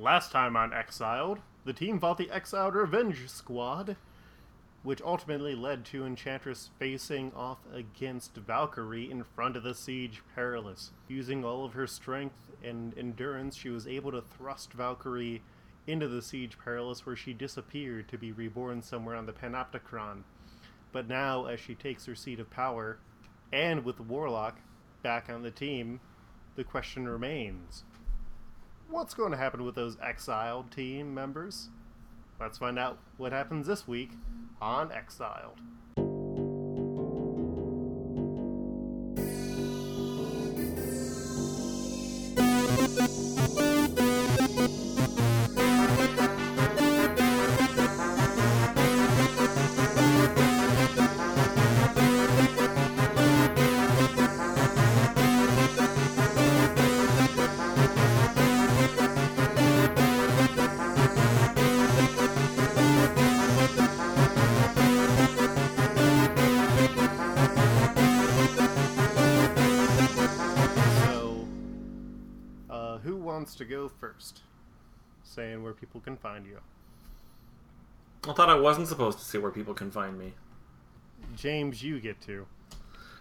Last time on Exiled, the team fought the Exiled Revenge Squad, which ultimately led to Enchantress facing off against Valkyrie in front of the Siege Perilous. Using all of her strength and endurance, she was able to thrust Valkyrie into the Siege Perilous, where she disappeared to be reborn somewhere on the Panopticon. But now, as she takes her seat of power, and with Warlock back on the team, the question remains what's going to happen with those exiled team members? Let's find out what happens this week on Exiled. Wants to go first? Saying where people can find you. I thought I wasn't supposed to say where people can find me. James, you get to.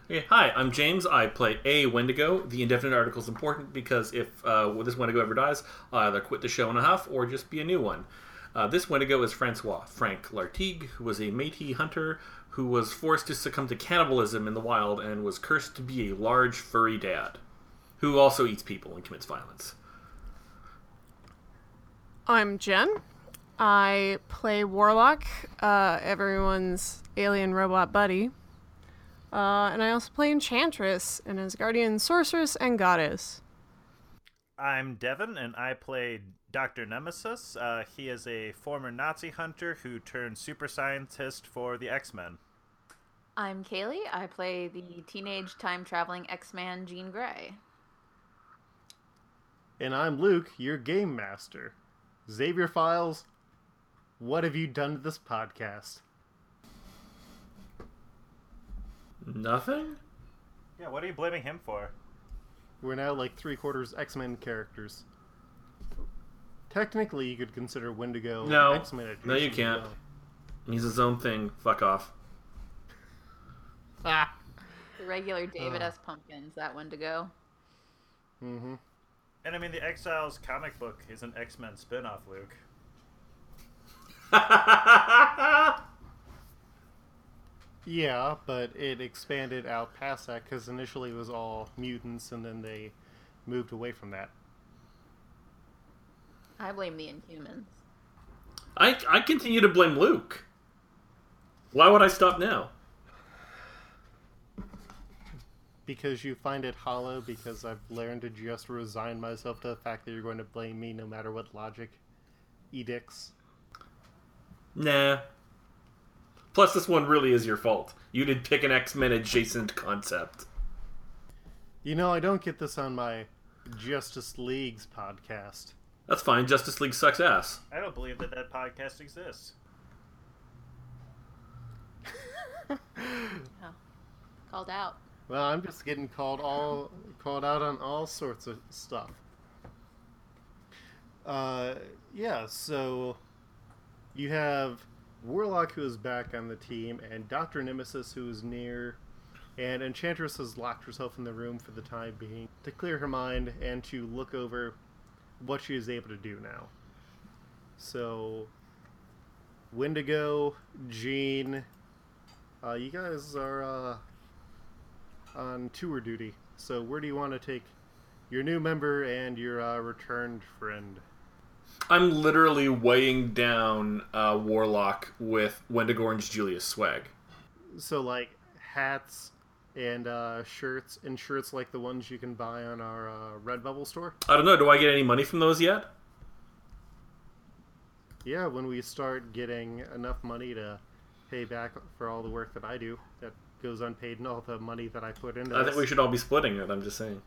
Okay, hi, I'm James. I play a Wendigo. The indefinite article is important because if uh, this Wendigo ever dies, I'll either quit the show in a huff or just be a new one. Uh, this Wendigo is Francois Frank Lartigue, who was a Métis hunter who was forced to succumb to cannibalism in the wild and was cursed to be a large furry dad, who also eats people and commits violence. I'm Jen. I play Warlock, uh, everyone's alien robot buddy. Uh, and I also play Enchantress, and as Guardian Sorceress and Goddess. I'm Devin, and I play Dr. Nemesis. Uh, he is a former Nazi hunter who turned super scientist for the X Men. I'm Kaylee. I play the teenage time traveling X Man Jean Grey. And I'm Luke, your game master. Xavier Files, what have you done to this podcast? Nothing? Yeah, what are you blaming him for? We're now like three quarters X Men characters. Technically, you could consider Wendigo No. X Men. No, you can't. He's his own thing. Fuck off. Ah. The regular David Oh. S. Pumpkins, that one to go. And I mean, the Exiles comic book is an X Men spin off, Luke. Yeah, but it expanded out past that because initially it was all mutants, and then they moved away from that. I blame the Inhumans. I, I continue to blame Luke. Why would I stop now? Because you find it hollow, because I've learned to just resign myself to the fact that you're going to blame me no matter what logic edicts. Nah. Plus, this one really is your fault. You did pick an X Men adjacent concept. You know, I don't get this on my Justice League's podcast. That's fine. Justice League sucks ass. I don't believe that that podcast exists. Oh, called out. Well, I'm just getting called all called out on all sorts of stuff. Uh, yeah. So you have Warlock who is back on the team, and Doctor Nemesis who is near, and Enchantress has locked herself in the room for the time being to clear her mind and to look over what she is able to do now. So Wendigo, Jean, uh, you guys are uh, on tour duty. So where do you want to take your new member and your uh, returned friend? I'm literally weighing down uh, Warlock with Wendigo Orange Julius swag. So like hats and uh, shirts and shirts like the ones you can buy on our uh, Redbubble store. I don't know. Do I get any money from those yet? Yeah, when we start getting enough money to pay back for all the work that I do, that goes unpaid, and all the money that I put into. I think we should all be splitting it. I'm just saying.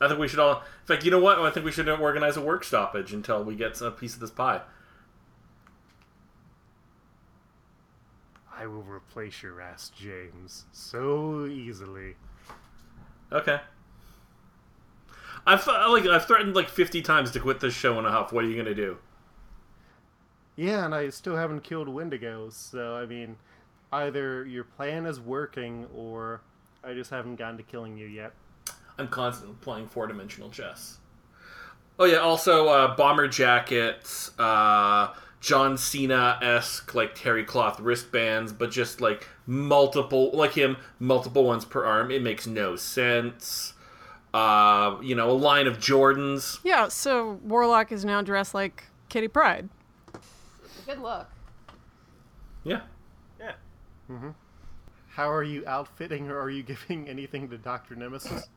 I think we should all. In fact, you know what? I think we should organize a work stoppage until we get a piece of this pie. I will replace your ass, James, so easily. Okay. I've like I've threatened like fifty times to quit this show and a half. What are you gonna do? Yeah, and I still haven't killed Wendigo, so I mean, either your plan is working or I just haven't gotten to killing you yet. I'm constantly playing four dimensional chess. Oh yeah, also uh, bomber jackets, uh, John Cena esque like terry cloth wristbands, but just like multiple like him, multiple ones per arm. It makes no sense. Uh, you know, a line of Jordans. Yeah, so Warlock is now dressed like Kitty Pryde. Good look. Yeah. Yeah. How are you outfitting, or are you giving anything to Doctor Nemesis?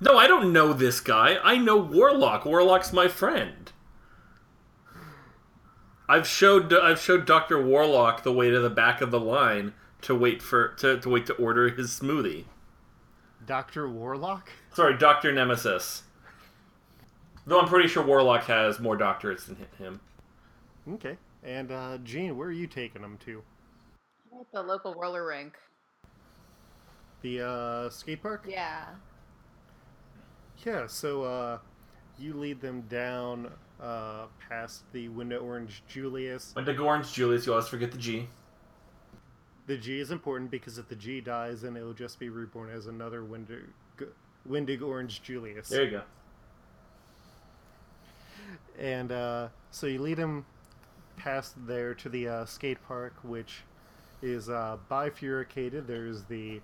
No, I don't know this guy. I know Warlock. Warlock's my friend. I've showed I've showed Doctor Warlock the way to the back of the line to wait for to, to wait to order his smoothie. Doctor Warlock? Sorry, Doctor Nemesis. Though I'm pretty sure Warlock has more doctorates than him. Okay. And uh, Jean, where are you taking him to? At the local roller rink. The uh, skate park? Yeah. Yeah. So uh, you lead them down uh, past the Window Orange Julius. When to Orange Julius, you always forget the G. The G is important because if the G dies, then it'll just be reborn as another Windig, Windig Orange Julius. There you go. And uh, so you lead him past there to the uh, skate park, which is uh, bifurcated. There's the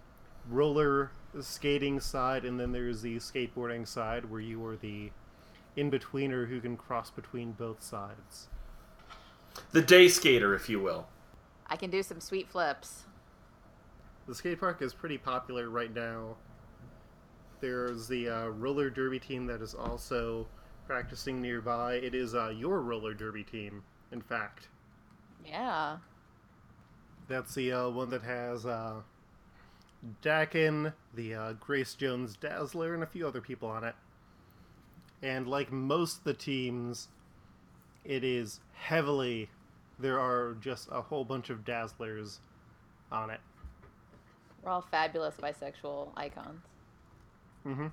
roller skating side, and then there's the skateboarding side, where you are the in betweener who can cross between both sides. The day skater, if you will. I can do some sweet flips. The skate park is pretty popular right now. There's the uh, roller derby team that is also practicing nearby. It is uh, your roller derby team, in fact. Yeah. That's the uh, one that has uh, Daken, the uh, Grace Jones Dazzler, and a few other people on it. And like most of the teams, it is heavily. There are just a whole bunch of Dazzlers on it. We're all fabulous bisexual icons. Mm-hmm.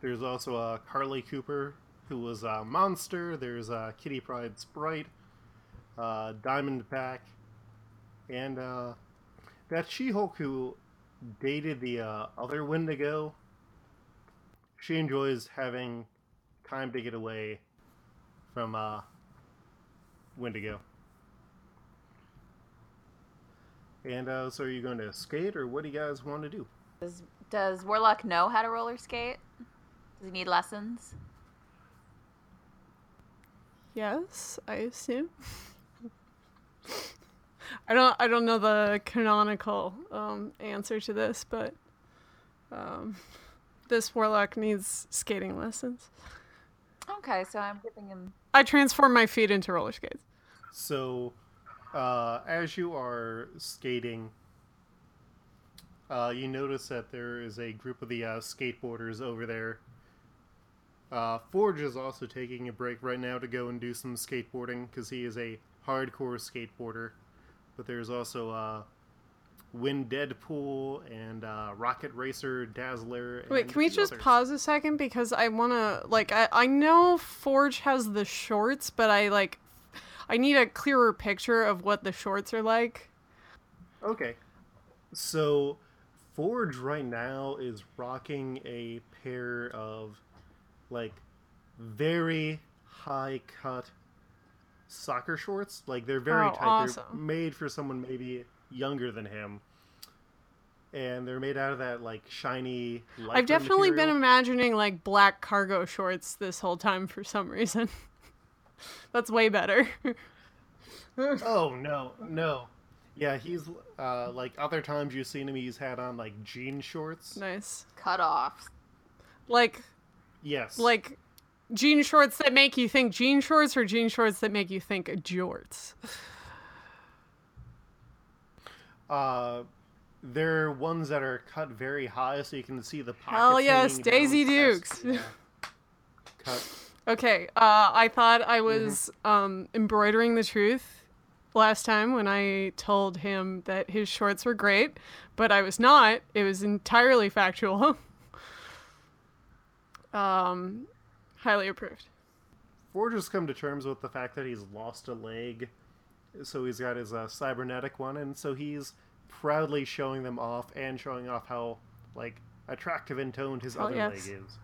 There's also uh, Carlie Cooper, who was a monster. There's uh, Kitty Pryde Sprite, uh, Diamondback, and uh, that She-Hulk who dated the uh, other Wendigo. She enjoys having time to get away from uh, Wendigo. And uh, so, are you going to skate, or what do you guys want to do? Does Does Warlock know how to roller skate? Does he need lessons? Yes, I assume. I don't I don't know the canonical um, answer to this, but um, this warlock needs skating lessons. Okay, so I'm giving him. I transform my feet into roller skates. So, uh, as you are skating, uh, you notice that there is a group of the uh, skateboarders over there. Uh, Forge is also taking a break right now to go and do some skateboarding because he is a hardcore skateboarder. But there's also uh, Win Deadpool and uh, Rocket Racer Dazzler. Wait, can we just others. pause a second because I want to like I I know Forge has the shorts, but I like I need a clearer picture of what the shorts are like. Okay. So, Forge right now is rocking a pair of, like, very high cut soccer shorts. Like, they're very Oh, tight. They're awesome. made for someone maybe younger than him. And they're made out of that, like, shiny. I've lycra definitely been imagining like black cargo shorts this whole time for some reason. That's way better. Oh, no, no. Yeah, he's, uh, like, other times you've seen him, he's had on, like, jean shorts. nice. Cut off. Like Yes. like jean shorts that make you think jean shorts or jean shorts that make you think jorts. Uh, they're ones that are cut very high, so you can see the pockets. Hell yes, Daisy Dukes. yeah. Cut. Okay, uh, I thought I was Mm-hmm. um, embroidering the truth last time when I told him that his shorts were great, but I was not. It was entirely factual. Um, highly approved. Forge has come to terms with the fact that he's lost a leg, so he's got his uh, cybernetic one, and so he's proudly showing them off and showing off how like attractive and toned his Oh, other yes. leg is.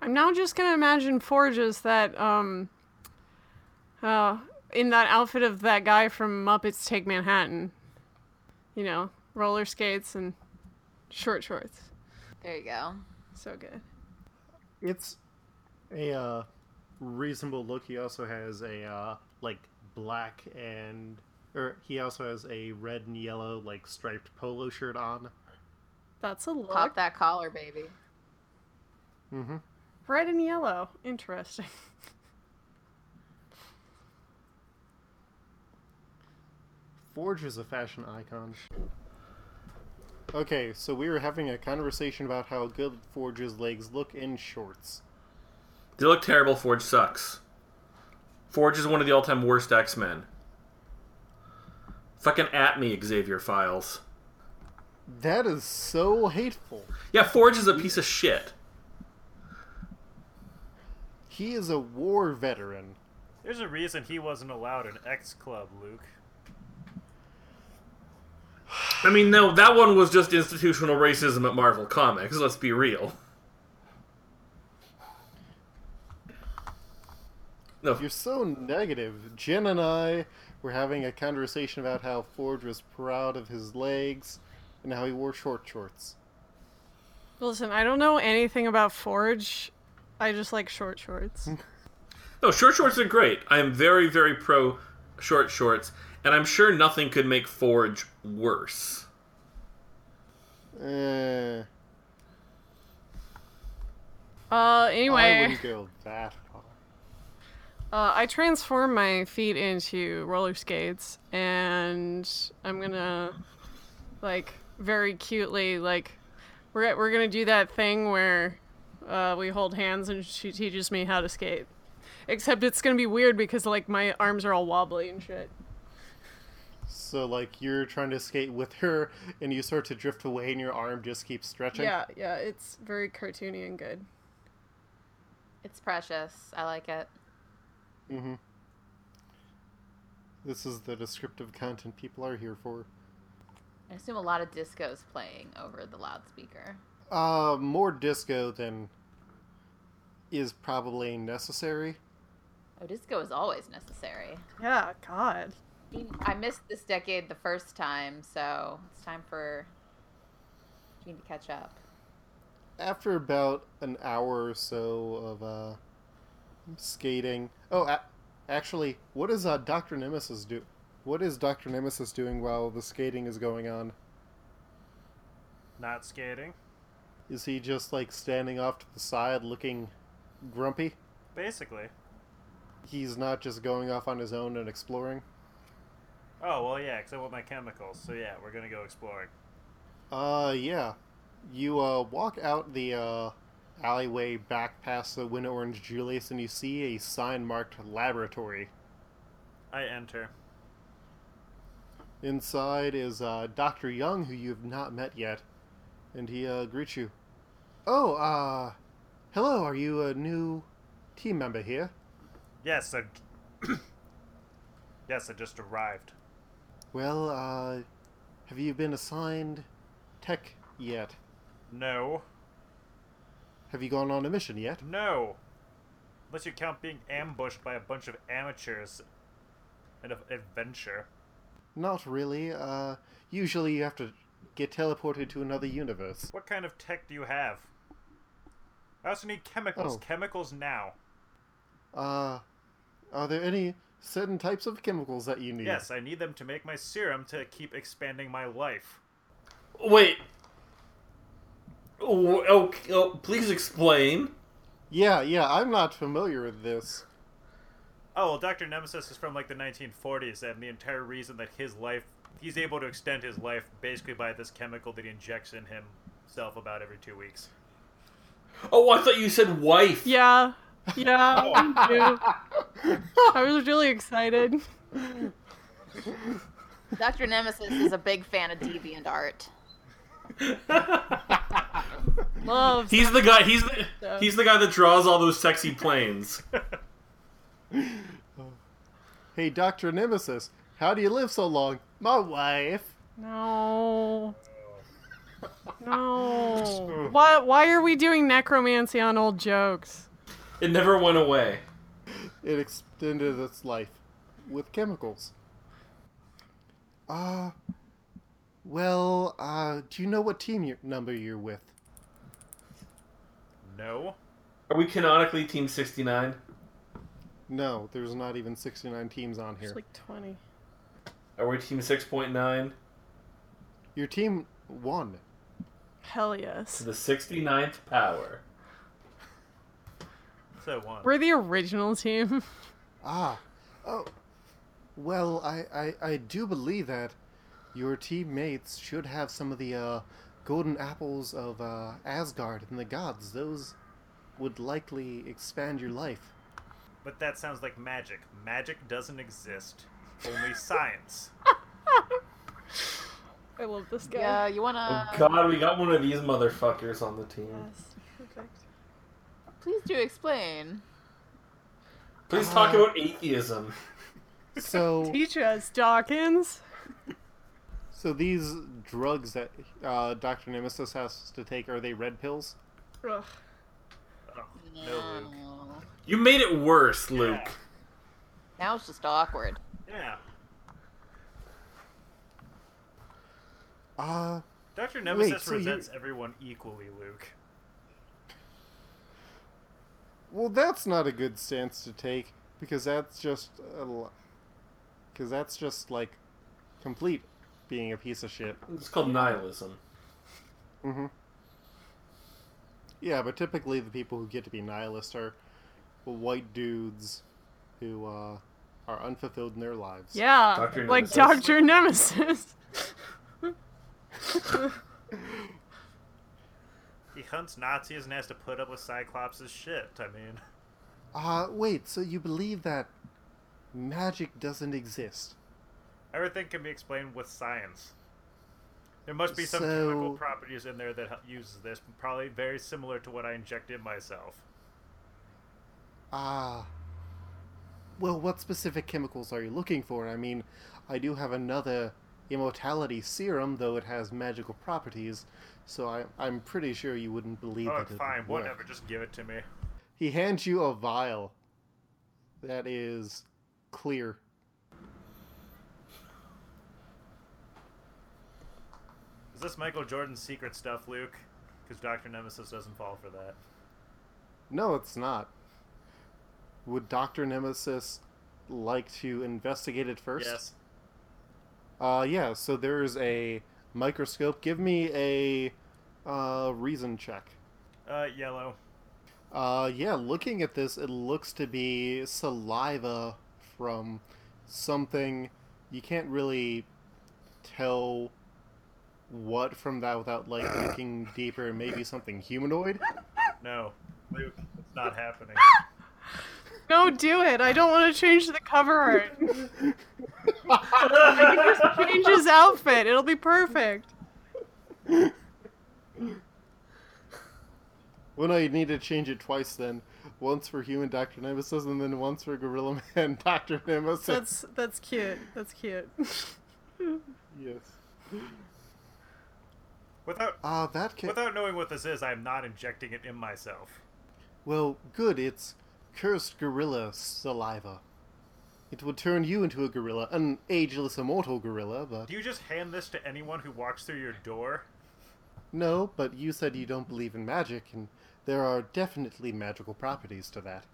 I'm now just gonna imagine Forge as that um uh in that outfit of that guy from Muppets Take Manhattan. You know, roller skates and short shorts. There you go. So good. It's a uh, reasonable look. He also has a uh, like black and or he also has a red and yellow like striped polo shirt on. That's a look. Pop that collar, baby. Mm-hmm. Red and yellow. Interesting. Forge is a fashion icon. Okay, so we were having a conversation about how good Forge's legs look in shorts. They look terrible. Forge sucks. Forge is one of the all-time worst X-Men. Fucking at me, Xavier Files. That is so hateful. Yeah, Forge is a piece of shit. He is a war veteran. There's a reason he wasn't allowed in X Club, Luke. I mean, no, that one was just institutional racism at Marvel Comics. Let's be real. No, You're so negative. Jen and I were having a conversation about how Forge was proud of his legs and how he wore short shorts. Listen, I don't know anything about Forge. I just like short shorts. no, short shorts are great. I am very, very pro short shorts, and I'm sure nothing could make Forge worse. Uh, I anyway, wouldn't go that far. Uh, I transform my feet into roller skates, and I'm gonna, like, very cutely, like, we're we're gonna do that thing where, uh, we hold hands and she teaches me how to skate. Except it's gonna be weird because like my arms are all wobbly and shit. So, like, you're trying to skate with her, and you start to drift away, and your arm just keeps stretching. Yeah, yeah, it's very cartoony and good. It's precious. I like it. Mm-hmm. This is the descriptive content people are here for. I assume a lot of discos playing over the loudspeaker. Uh, more disco than is probably necessary. Oh, disco is always necessary. Yeah, God. I missed this decade the first time, so it's time for Jean to catch up. After about an hour or so of uh, skating. Oh, a- actually, what is uh, Doctor Nemesis do? What is Doctor Nemesis doing while the skating is going on? Not skating. Is he just like standing off to the side, looking grumpy? Basically. He's not just going off on his own and exploring. Oh, well, yeah, because I want my chemicals. So, yeah, we're going to go exploring. Uh, yeah. You uh walk out the uh alleyway back past the Winter Orange Julius, and you see a sign marked laboratory. I enter. Inside is uh, Dr. Young, who you have not met yet, and he uh, greets you. Oh, uh, hello, are you a new team member here? Yes, I... yes, I just arrived. Well, uh, have you been assigned tech yet? No. Have you gone on a mission yet? No. Unless you count being ambushed by a bunch of amateurs and of adventure. Not really. Uh, usually you have to get teleported to another universe. What kind of tech do you have? I also need chemicals. Oh. Chemicals now. Uh, are there any certain types of chemicals that you need? Yes, I need them to make my serum to keep expanding my life. Wait. Oh, oh, oh, please explain. Yeah, yeah, I'm not familiar with this. Oh, well, Dr. Nemesis is from like the 1940s, and the entire reason that his life, he's able to extend his life basically by this chemical that he injects in himself about every two weeks. Oh, I thought you said wife. Yeah, yeah, me. I was really excited. Dr. Nemesis is a big fan of deviant art. Loves. He's the guy. He's the he's the guy that draws all those sexy planes. Hey, Dr. Nemesis, how do you live so long? My wife. No. No. Why, why are we doing necromancy on old jokes? It never went away. It extended its life with chemicals. Uh, well, uh, do you know what team you number you're with? No. Are we canonically Team 69? No, there's not even 69 teams on here. It's like 20. Are we Team 6.9? Your team won. Hell yes. The 69th power. So one. We're the original team. Ah, oh. Well, I, I, I do believe that your teammates should have some of the uh, golden apples of uh, Asgard and the gods. Those would likely expand your life. But that sounds like magic. Magic doesn't exist. Only science. I love this guy. Yeah, you wanna Oh god, we got one of these motherfuckers on the team. Yes, perfect. please do explain. Please talk Uh, about atheism. So, Teach us, Dawkins. So these drugs that uh, Doctor Nemesis has to take are they red pills? Ugh. Oh, no, Luke. You made it worse, Luke. Now it's just awkward. Yeah. Uh, Dr. Nemesis Wait, so you- presents everyone equally, Luke. well, that's not a good stance to take because that's just because that's just like complete being a piece of shit. It's called nihilism. Mm-hmm. Yeah, but typically the people who get to be nihilist are white dudes who uh, are unfulfilled in their lives. Yeah, Dr. like Doctor Nemesis. He hunts Nazis and has to put up with Cyclops' shit. I mean, Uh, wait, so you believe that magic doesn't exist? Everything can be explained with science. There must be some So- chemical properties in there that uses this, probably very similar to what I injected myself. Ah. well, what specific chemicals are you looking for? I mean, I do have another immortality serum, though it has magical properties, so I, I'm pretty sure you wouldn't believe Oh, it fine, work. whatever, just give it to me. He hands you a vial that is clear. Is this Michael Jordan's secret stuff, Luke? Because Dr. Nemesis doesn't fall for that. No, it's not. Would Dr. Nemesis like to investigate it first? Yes. Uh, yeah, so there's a microscope. Give me a uh, reason check. Uh, yellow. Uh, yeah, looking at this, it looks to be saliva from something. You can't really tell what from that without, like, looking deeper. Maybe something humanoid? No. Luke, it's not happening. no, do it. I don't want to change the cover art. i Just change his outfit. It'll be perfect. Well, no, you need to change it twice then. Once for human Dr. Nemesis, and then once for Gorilla Man Dr. Nemesis. That's that's cute. That's cute. Yes. Without Ah, that can. without knowing what this is, I am not injecting it in myself. Well, good. It's cursed gorilla saliva. It would turn you into a gorilla, an ageless, immortal gorilla, but Do you just hand this to anyone who walks through your door? no. But you said you don't believe in magic, and there are definitely magical properties to that.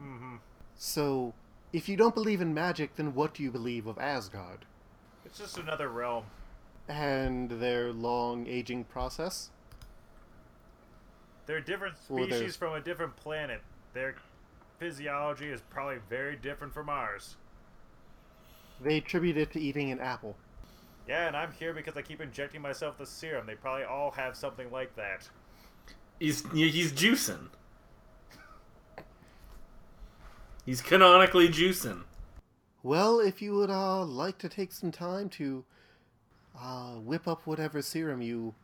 Mm-hmm. So, if you don't believe in magic, then what do you believe of Asgard It's just another realm. And their long aging process? They're different Or species there's- from a different planet. Their physiology is probably very different from ours. They attribute it to eating an apple. Yeah, and I'm here because I keep injecting myself the serum. They probably all have something like that. He's he's juicing. He's canonically juicing. Well, if you would uh, like to take some time to uh, whip up whatever serum you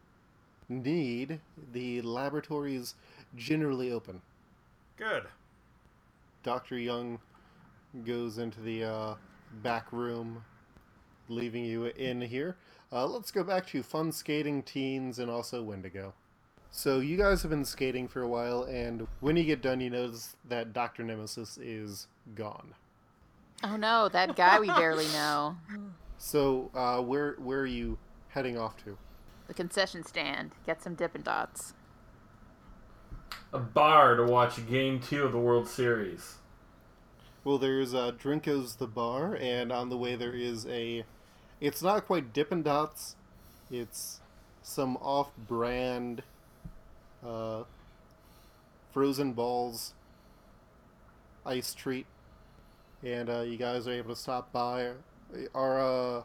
need, the laboratory is generally open. Good. Dr. Young goes into the uh, back room, leaving you in here. Uh, let's go back to fun skating teens and also Wendigo. So you guys have been skating for a while, and when you get done, you notice that Dr. Nemesis is gone. Oh no, that guy we barely know. So uh, where where are you heading off to? The concession stand. Get some Dippin' Dots. A bar to watch game two of the World Series. Well, there's uh, Drinko's the bar, and on the way there is a. It's not quite Dippin' Dots. It's some off-brand uh, frozen balls ice treat, and uh, you guys are able to stop by. Are uh,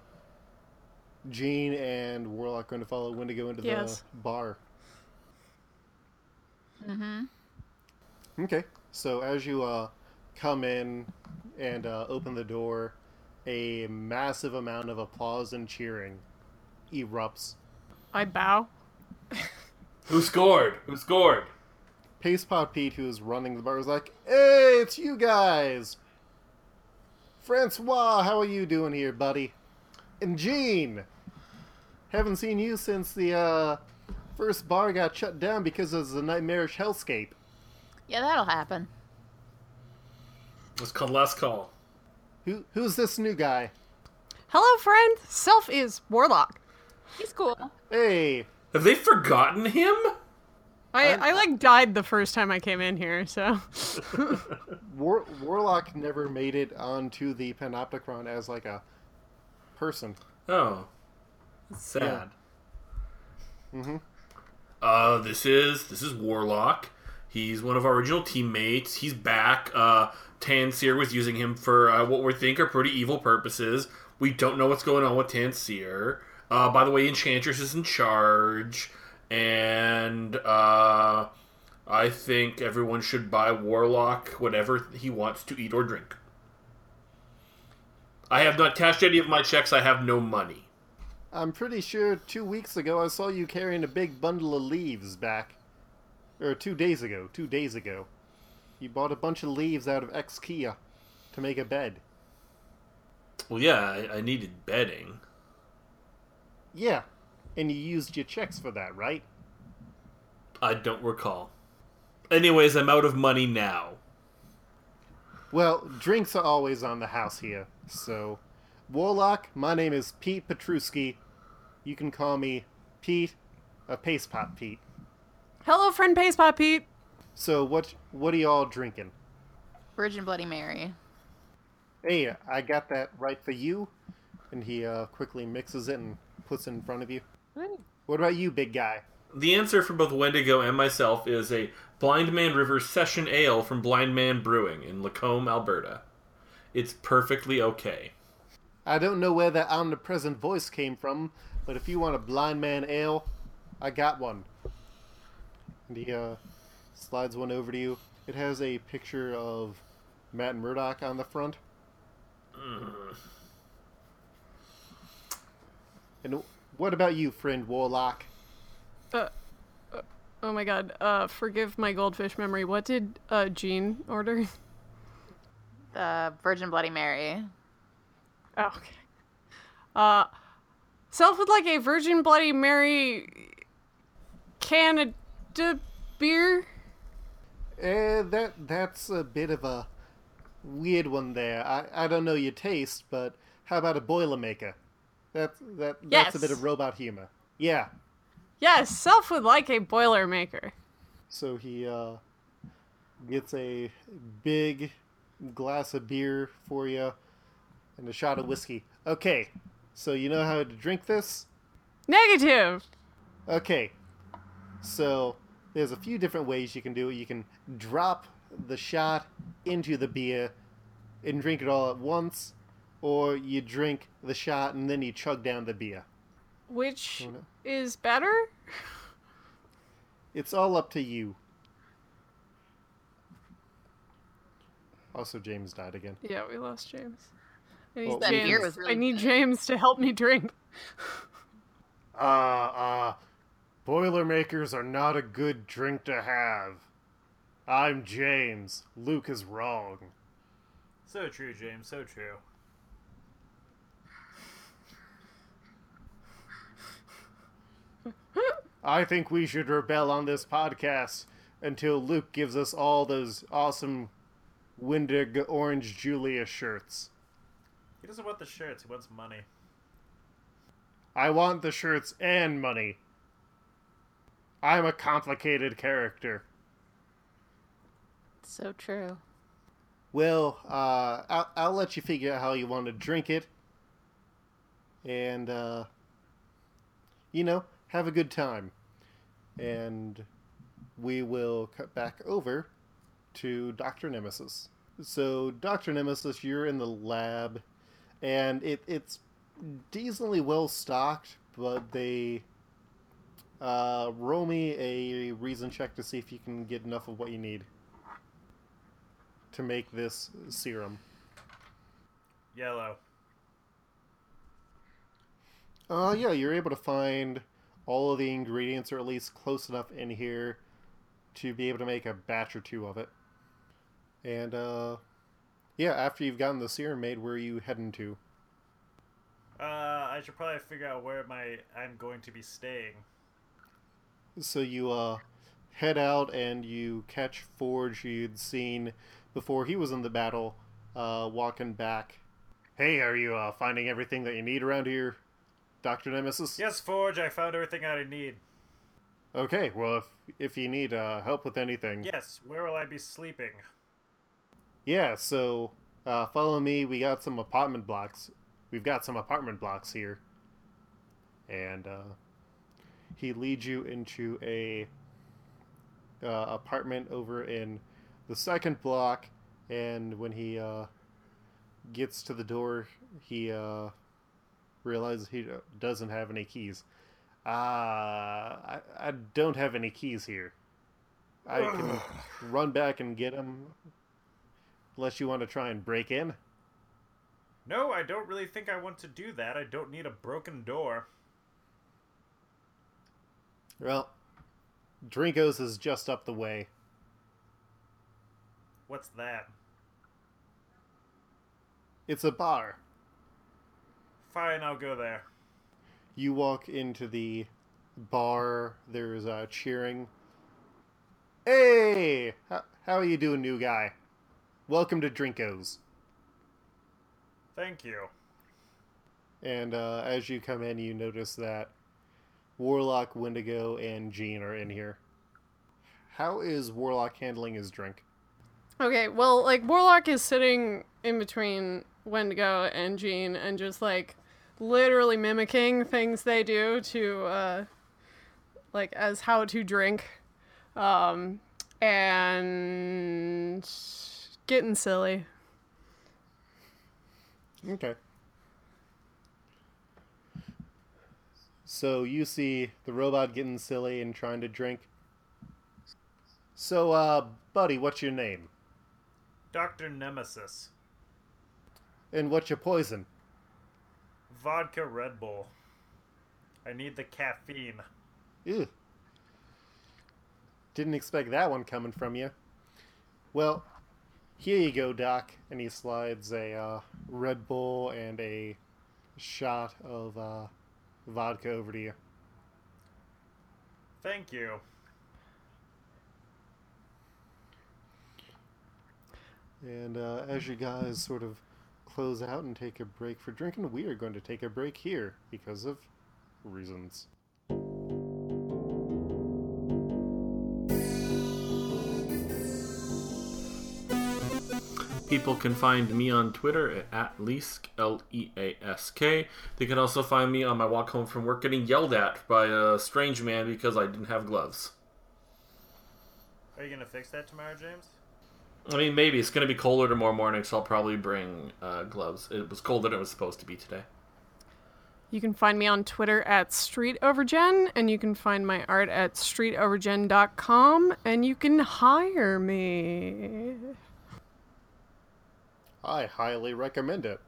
Jean and Warlock going to follow Wendigo into Yes. the bar? Mm-hmm. Okay. So as you uh, come in and uh, open the door, a massive amount of applause and cheering erupts. I bow. Who scored? Who scored? Paste Pot Pete, who is running the bar, is like, "Hey, it's you guys! Francois, how are you doing here, buddy? And Jean, haven't seen you since the uh, first bar got shut down because of the nightmarish hellscape. Yeah, that'll happen. It's called Last Call. Who who's this new guy? Hello, friend. Self is Warlock. He's cool. Hey, Have they forgotten him? I, I'm- I like died the first time I came in here, so War- Warlock never made it onto the Panopticon as like a person. Oh. Sad. Mm-hmm. Uh, this is this is Warlock. He's one of our original teammates. He's back. Uh, Tanseer was using him for uh, what we think are pretty evil purposes. We don't know what's going on with Tanseer. Uh, by the way, Enchantress is in charge, and uh, I think everyone should buy Warlock whatever he wants to eat or drink. I have not cashed any of my checks. I have no money. I'm pretty sure two weeks ago I saw you carrying a big bundle of leaves back. Or two days ago. Two days ago. You bought a bunch of leaves out of Exkia to make a bed. Well, yeah, I, I needed bedding. Yeah. And you used your checks for that, right? I don't recall. Anyways, I'm out of money now. Well, drinks are always on the house here. So, Warlock, my name is Pete Petruski. You can call me Pete, a Paste Pot Pete. hello, friend Paste Pot Pete. So, what what are y'all drinking? Virgin Bloody Mary. Hey, I got that right for you. And he uh, quickly mixes it and puts it in front of you. What about you, big guy? The answer for both Wendigo and myself is a Blindman River Session Ale from Blindman Brewing in Lacombe, Alberta. It's perfectly okay. I don't know where that omnipresent voice came from, but if you want a blind man ale, I got one. And he uh, slides one over to you. It has a picture of Matt Murdock on the front. And what about you, friend Warlock? Uh, uh, oh my god. Uh, forgive my goldfish memory. What did uh Jean order? The Virgin Bloody Mary. Oh, okay. Uh, self would like a Virgin Bloody Mary Canada beer. Eh, that that's a bit of a weird one there. I, I don't know your taste, but how about a Boilermaker? That that that's a bit of robot humor. Yeah. Yes, self would like a Boilermaker. So he uh, gets a big glass of beer for you and a shot of whiskey. Okay, so you know how to drink this? Negative. Okay, so there's a few different ways you can do it. You can drop the shot into the beer and drink it all at once, or you drink the shot and then you chug down the beer. Which Oh, no. is better? It's all up to you. Also, James died again. Yeah, we lost James. I need, Well, That beer James. was really I need. James to help me drink. Uh, uh, Boilermakers are not a good drink to have. I'm James. Luke is wrong. So true, James. So true. I think we should rebel on this podcast until Luke gives us all those awesome Windig Orange Julia shirts. He doesn't want the shirts. He wants money. I want the shirts and money. I'm a complicated character. So true. Well, uh, I'll, I'll let you figure out how you want to drink it. And, uh, you know, have a good time. And we will cut back over to Dr. Nemesis. So, Dr. Nemesis, you're in the lab, and it, it's decently well stocked, but they uh, roll me a reason check to see if you can get enough of what you need to make this serum. Yellow. Uh, yeah, you're able to find all of the ingredients, are at least close enough in here to be able to make a batch or two of it. And, uh, yeah, after you've gotten the serum made, where are you heading to? Uh, I should probably figure out where my I'm going to be staying. So you, uh, head out and you catch Forge you'd seen before he was in the battle, uh, walking back. Hey, are you, uh, finding everything that you need around here, Dr. Nemesis? Yes, Forge. I found everything I need. Okay, well, if, if you need, uh, help with anything. Yes. Where will I be sleeping? Yeah, so uh, follow me. We got some apartment blocks. We've got some apartment blocks here, and uh, he leads you into a uh, apartment over in the second block. And when he uh, gets to the door, he uh, realizes he doesn't have any keys. Uh, I, I don't have any keys here. I can run back and get them Unless you want to try and break in. No, I don't really think I want to do that. I don't need a broken door. Well, Drinko's is just up the way. What's that? It's a bar. Fine, I'll go there. You walk into the bar. There's uh, cheering. Hey, how, how are you doing, new guy? Welcome to Drinko's. Thank you. And uh, as you come in, you notice that Warlock, Wendigo, and Jean are in here. How is Warlock handling his drink? Okay, well, like Warlock is sitting in between Wendigo and Jean and just like literally mimicking things they do to uh like as how to drink. Um and getting silly. Okay. So you see the robot getting silly and trying to drink. So, uh, buddy, what's your name? Dr. Nemesis. And what's your poison? Vodka Red Bull. I need the caffeine. Ew. Didn't expect that one coming from you. Well, here you go, Doc. And he slides a uh, Red Bull and a shot of uh, vodka over to you. Thank you. And uh, as you guys sort of close out and take a break for drinking, we are going to take a break here because of reasons. People can find me on Twitter at, at Leask, L E A S K. They can also find me on my walk home from work getting yelled at by a strange man because I didn't have gloves. Are you gonna fix that tomorrow, James? I mean, maybe. It's going to be colder tomorrow morning, so I'll probably bring uh, gloves. It was colder than it was supposed to be today. You can find me on Twitter at StreetOvergen, and you can find my art at StreetOvergen.com, and you can hire me. I highly recommend it.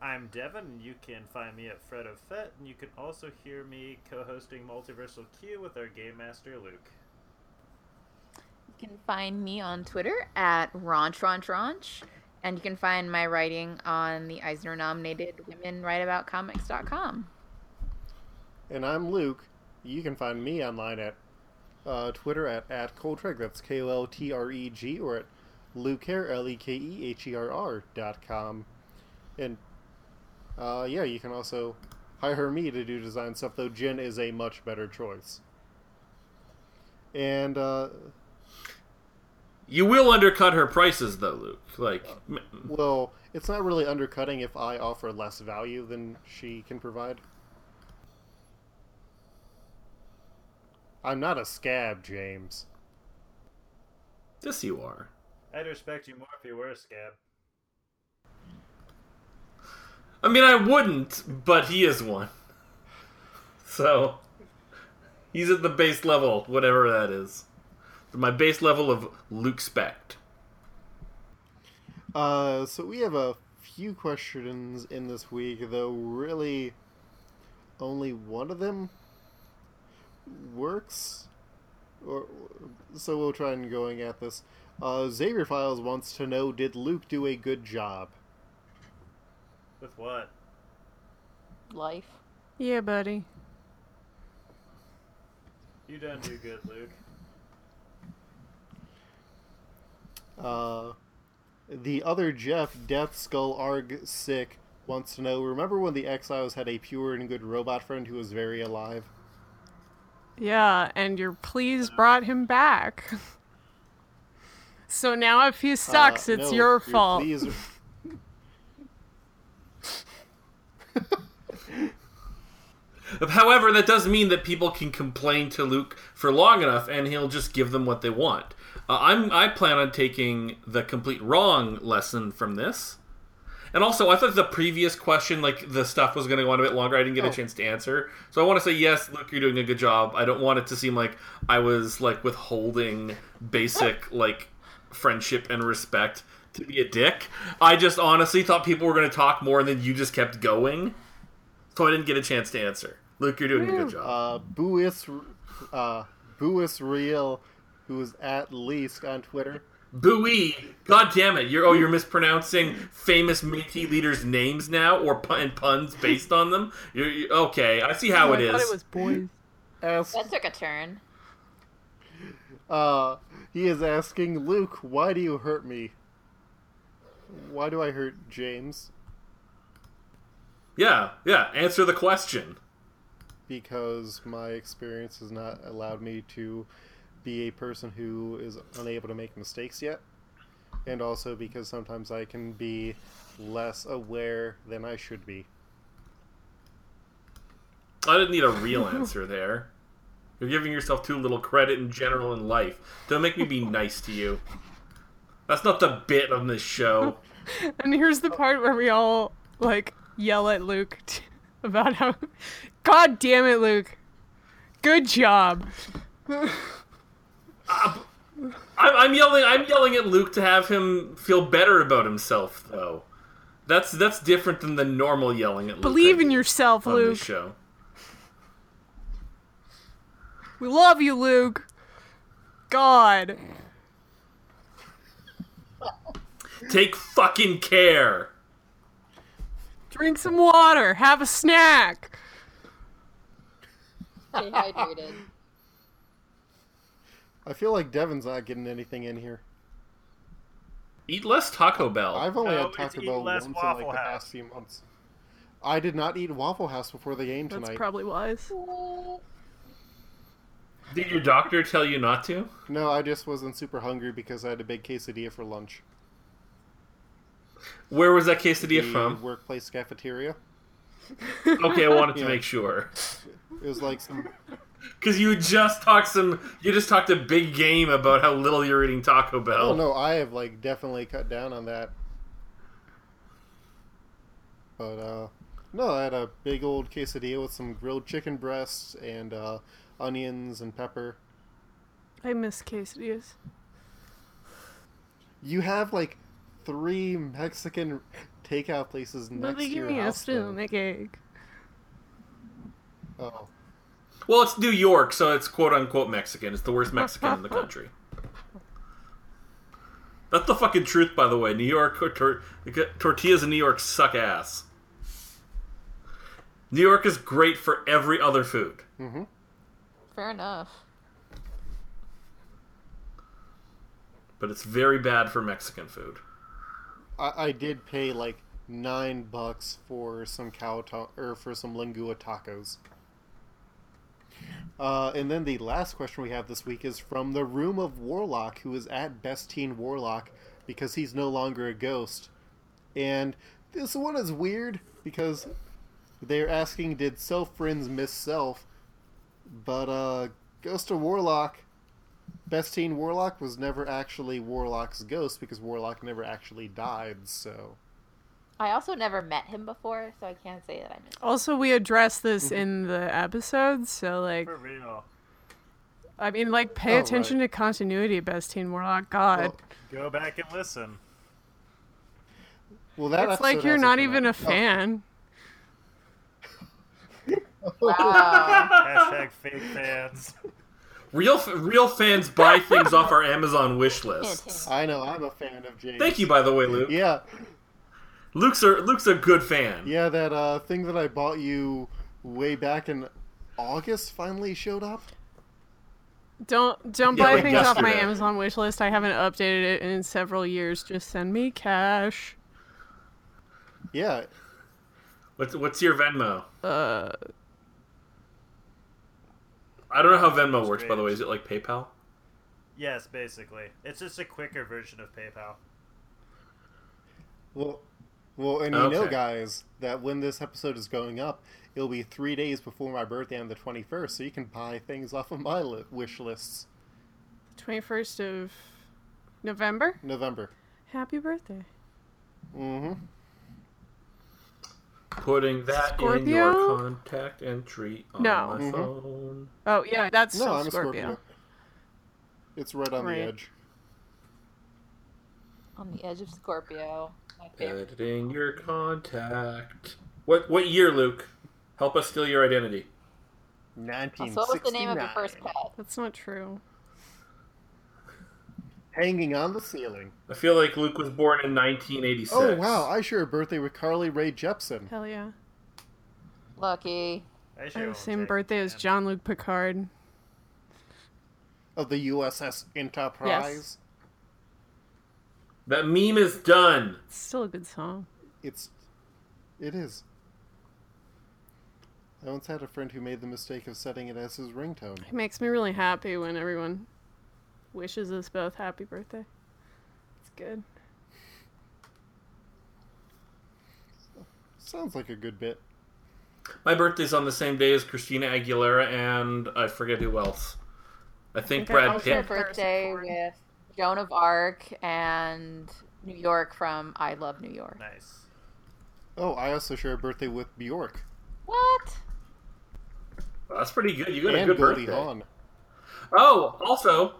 I'm Devin, and you can find me at Fred of Fett, and you can also hear me co-hosting Multiversal Q with our Game Master Luke. Can find me on Twitter at Raunch Raunch Raunch, and you can find my writing on the Eisner nominated Women Write About Comics.com. And I'm Luke. You can find me online at uh, Twitter at, at Koltreg, that's K O L T R E G, or at Lukeher, L E K E H E R R dot com. And uh, yeah, you can also hire me to do design stuff, though Jen is a much better choice. And uh, You will undercut her prices, though, Luke. Like, well, it's not really undercutting if I offer less value than she can provide. I'm not a scab, James. yes, you are. I'd respect you more if you were a scab. I mean, I wouldn't, but he is one. So, he's at the base level, whatever that is. My base level of Luke Spect. Uh, so we have a few questions in this week, though really only one of them works. Or so we'll try and going at this. Uh, Xavier Files wants to know: Did Luke do a good job? With what? Life. Yeah, buddy. You done do good, Luke. Uh, the other Jeff, Death Skull Arg Sick, wants to know: Remember when the Exiles had a pure and good robot friend who was very alive? Yeah, and your pleas brought him back. so now if he sucks, Uh, it's no, your fault. pleas- However, that does mean that people can complain to Luke for long enough, and he'll just give them what they want. Uh, I'm I plan on taking the complete wrong lesson from this. And also, I thought the previous question, like the stuff was going to go on a bit longer. I didn't get Oh. a chance to answer, so I want to say yes, Luke, you're doing a good job. I don't want it to seem like I was like withholding basic like friendship and respect to be a dick. I just honestly thought people were going to talk more, and then you just kept going, so I didn't get a chance to answer. Luke, you're doing a good job. uh, Buis, uh, Buis Real, who is at least on Twitter. Bowie, god damn it! You're oh you're mispronouncing famous Métis leaders' names now, or pun, and puns based on them. You're, you okay. I see how Oh, it I thought it was boys. Asks, That took a turn. uh, he is asking Luke, "Why do you hurt me? Why do I hurt James? Yeah, yeah. Answer the question. Because my experience has not allowed me to be a person who is unable to make mistakes yet, and also because sometimes I can be less aware than I should be." I didn't need a real answer there. You're giving yourself too little credit in general in life. Don't make me be nice to you. That's not the bit on this show. And here's the part where we all like yell at Luke t- about how God damn it, Luke. Good job. I'm, I'm yelling. I'm yelling at Luke to have him feel better about himself, though. That's that's different than the normal yelling at Luke. Believe in yourself, on Luke. this show. We love you, Luke. God. Take fucking care. Drink some water. Have a snack. Stay hydrated. I feel like Devin's not getting anything in here. Eat less Taco Bell. I've only No, had Taco Bell once in Waffle like the past few months. I did not eat Waffle House before the game tonight. That's tonight. probably wise. Did your doctor tell you not to? No, I just wasn't super hungry because I had a big quesadilla for lunch. Where was that quesadilla The from? workplace cafeteria. Okay, I wanted to Yeah. make sure. It was like some. Because you just talked some, you just talked a big game about how little you're eating Taco Bell. Oh no, I have like definitely cut down on that. But uh, no, I had a big old quesadilla with some grilled chicken breasts and uh, onions and pepper. I miss quesadillas. You have like three Mexican takeout places But next they to give your me a house. though. stomach ache. Oh, Well, it's New York, so it's quote unquote Mexican. It's the worst Mexican in the country. That's the fucking truth, by the way. New York tor- tortillas in New York suck ass. New York is great for every other food. Mm-hmm. Fair enough. but it's very bad for Mexican food. I, I did pay like nine bucks for some cow ta- or for some lingua tacos. Uh, and then the last question we have this week is from the Room of Warlock, who is at Best Teen Warlock because he's no longer a ghost. And this one is weird because they're asking, did self friends miss self? But uh, Ghost of Warlock, Best Teen Warlock was never actually Warlock's ghost because Warlock never actually died. So I also never met him before, so I can't say that I missed. Also, we addressed this mm-hmm. in the episode, so like, For real. I mean, like, pay Oh, attention to continuity, Best Teen Warlock. God, well, Go back and listen. well that it's like you're hasn't not come even a out. fan. Oh. Wow. Hashtag fake fans. Real real fans buy things off our Amazon wish Hint, lists. I know I'm a fan of James. Thank you, by the way, Luke. Yeah, Luke's a Luke's a good fan. yeah, that uh, thing that I bought you way back in August finally showed up. Don't don't Yeah, buy like things off my. Amazon wish list. I haven't updated it in several years. Just send me cash. Yeah, What's what's your Venmo? Uh, I don't know how Venmo works, by the way. Is it like PayPal? Yes, basically. It's just a quicker version of PayPal. well, well, and you know, guys, that when this episode is going up, it'll be three days before my birthday on the 21st, so you can buy things off of my li- wish lists. The twenty first of November. November. Happy birthday. Mm-hmm. Putting that in your contact entry on No. my Mhm. phone. Oh yeah, that's No, still I'm Scorpio. Scorpio. It's right on Right. the edge. On the edge of Scorpio. Editing your contact. What what year, Luke? Help us steal your identity. So 1969. what was the name of your first pet? That's not true. Hanging on the ceiling. I feel like Luke was born in 1986. Oh wow! I share a birthday with Carly Rae Jepsen. Hell yeah. Lucky. I, I share have the same birthday as Jean-Luc Picard. of the USS Enterprise. That meme is done. It's still a good song. It's, it is. I once had a friend who made the mistake of setting it as his ringtone. It makes me really happy when everyone wishes us both happy birthday. It's good. Sounds like a good bit. My birthday's on the same day as Christina Aguilera and I forget who else. I think think Brad I Pitt. birthday with Joan of Arc and New York from I Love New York. Nice. Oh, I also share a birthday with Bjork What? That's pretty good. You got a good Goldie birthday. Hawn. Oh, also,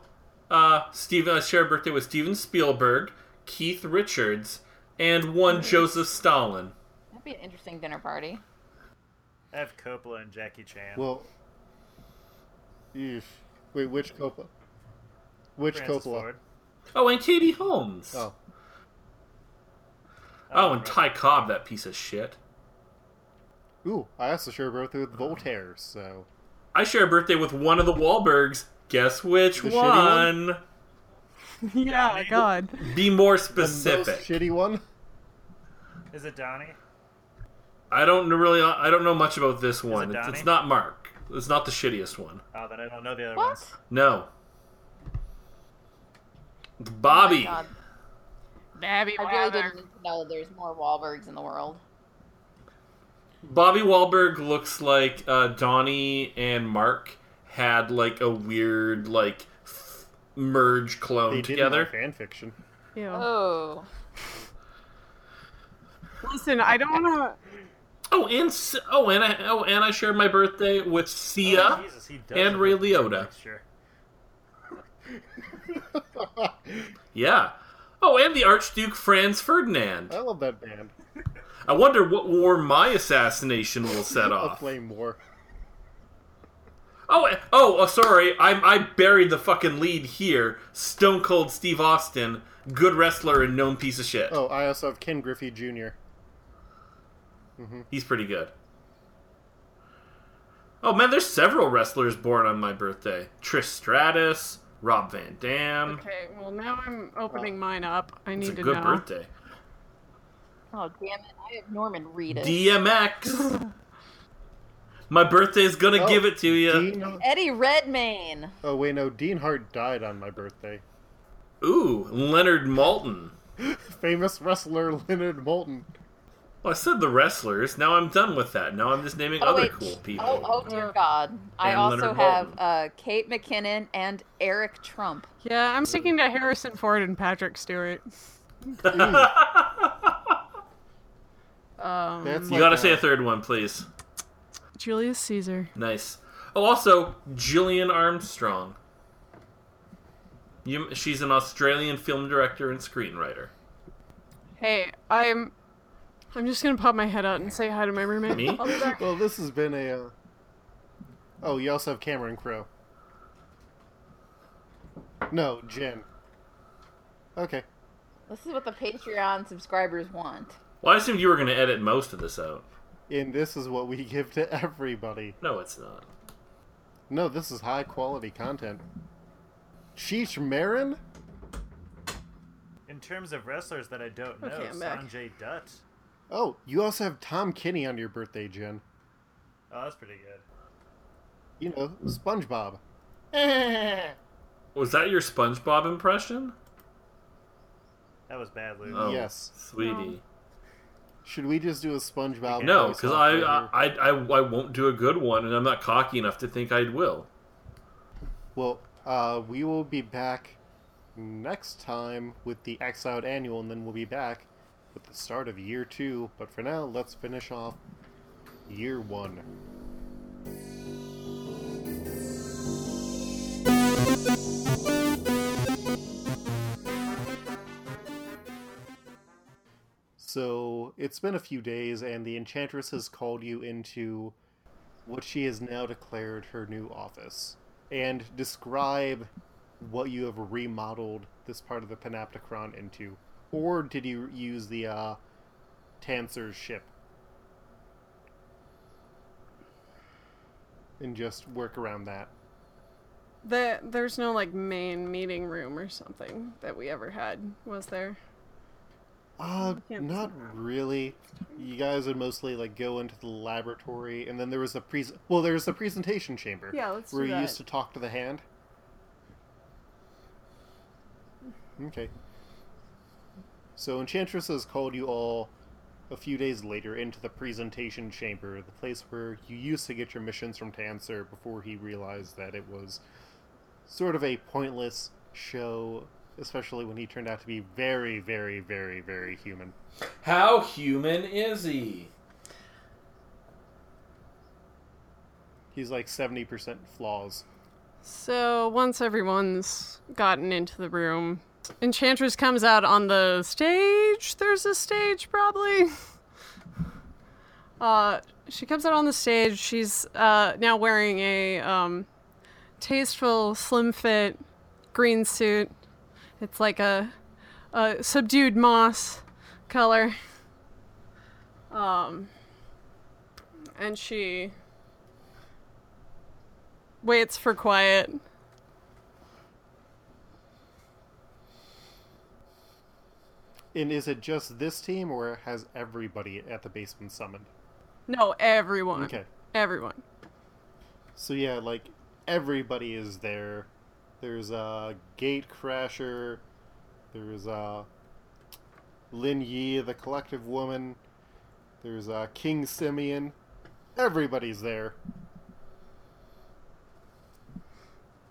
uh, Steven, I share a birthday with Steven Spielberg, Keith Richards, and one Joseph Stalin. That'd be an interesting dinner party. I have Coppola and Jackie Chan. Well, eesh. wait, which Coppola? Which Francis Coppola? Ford. Oh, and Katie Holmes. Oh, Oh, and Ty Cobb, that piece of shit. ooh, I also share a birthday with Voltaire. So I share a birthday with one of the Wahlbergs. Guess which The shitty one? yeah, God. Be more the most specific. shitty one. Is it Donnie? I don't know really. I don't know much about this one. it It's, Donnie? it's not Mark. It's not the shittiest one. Oh, then I don't know the other What? ones. No. It's Bobby. God, Babby I really didn't know there's more Wahlbergs in the world. Bobby Wahlberg looks like uh, Donnie and Mark had like a weird like f- merge clone They together. fan fiction. Ew. Oh. Listen, I don't want Oh, and oh, and I oh, and I shared my birthday with Sia. Oh, Jesus, and Ray a Liotta. Yeah. Oh, and the Archduke Franz Ferdinand. I love that band. I wonder what war my assassination will set A off. flame war. Oh, oh, oh, sorry. I I buried the fucking lead here. Stone Cold Steve Austin, good wrestler and known piece of shit. Oh, I also have Ken Griffey Jr. Mm-hmm. He's pretty good. Oh man, there's several wrestlers born on my birthday. Trish Stratus, Rob Van Dam. Okay, well now I'm opening mine up. I need It's need a to good know. birthday. Oh damn it! I have Norman Reedus. DMX. my birthday's gonna Oh, give it to you. Dean. Eddie Redmayne. Oh wait, no. Dean Hart died on my birthday. Ooh, Leonard Maltin. Famous wrestler Leonard Maltin. Well, I said the wrestlers. Now I'm done with that. Now I'm just naming Oh other wait. cool people. Oh, oh dear God! I and also Leonard have uh, Kate McKinnon and Eric Trump. Yeah, I'm sticking to Harrison Ford and Patrick Stewart. Um, you like gotta a- say a third one, please. Julius Caesar. Nice. Oh, also Gillian Armstrong. You, she's an Australian film director and screenwriter. Hey, I'm. I'm just gonna pop my head out and say hi to my roommate. Me? I'll be back. Well, this has been a. Uh... Oh, you also have Cameron Crowe. No, Jen. Okay. This is what the Patreon subscribers want. Well, I assumed you were going to edit most of this out. And this is what we give to everybody. No, it's not. No, this is high quality content. Cheech Marin? In terms of wrestlers that I don't know, Okay, Sanjay Dutt. Oh, you also have Tom Kenny on your birthday, Jen. Oh, that's pretty good. You know, SpongeBob. Was that your SpongeBob impression? That was bad, Luke. Oh, Yes. sweetie. Should we just do a SpongeBob? No, because I, I. I, I, I won't do a good one, and I'm not cocky enough to think I will. Well, uh, we will be back next time with the Exiled Annual, and then we'll be back with the start of year two. But for now, let's finish off year one. So it's been a few days, and the Enchantress has called you into what she has now declared her new office. And describe what you have remodeled this part of the Panopticon into. Or did you use the uh, Tancer's ship? And just work around that. The, there's no like main meeting room or something that we ever had, was there? Uh, not really. You guys would mostly like go into the laboratory, and then there was the pre. Well, there was the presentation chamber. Yeah, let's where you used to talk to the hand. Okay. So Enchantress has called you all a few days later into the presentation chamber, the place where you used to get your missions from Tancer before he realized that it was sort of a pointless show, especially when he turned out to be very, very, very, very human. How human is he? He's like 70% flaws. So once everyone's gotten into the room, Enchantress comes out on the stage. There's a stage, probably. Uh, she comes out on the stage. She's uh, now wearing a um, tasteful, slim fit green suit. It's like a, a subdued moss color. Um, and she waits for quiet. And is it just this team, or has everybody at the base been summoned? No, everyone. Okay. Everyone. So yeah, like everybody is there. There's a uh, Gate Crasher. There's uh, Lin Yi, the Collective Woman. There's uh, King Simeon. Everybody's there.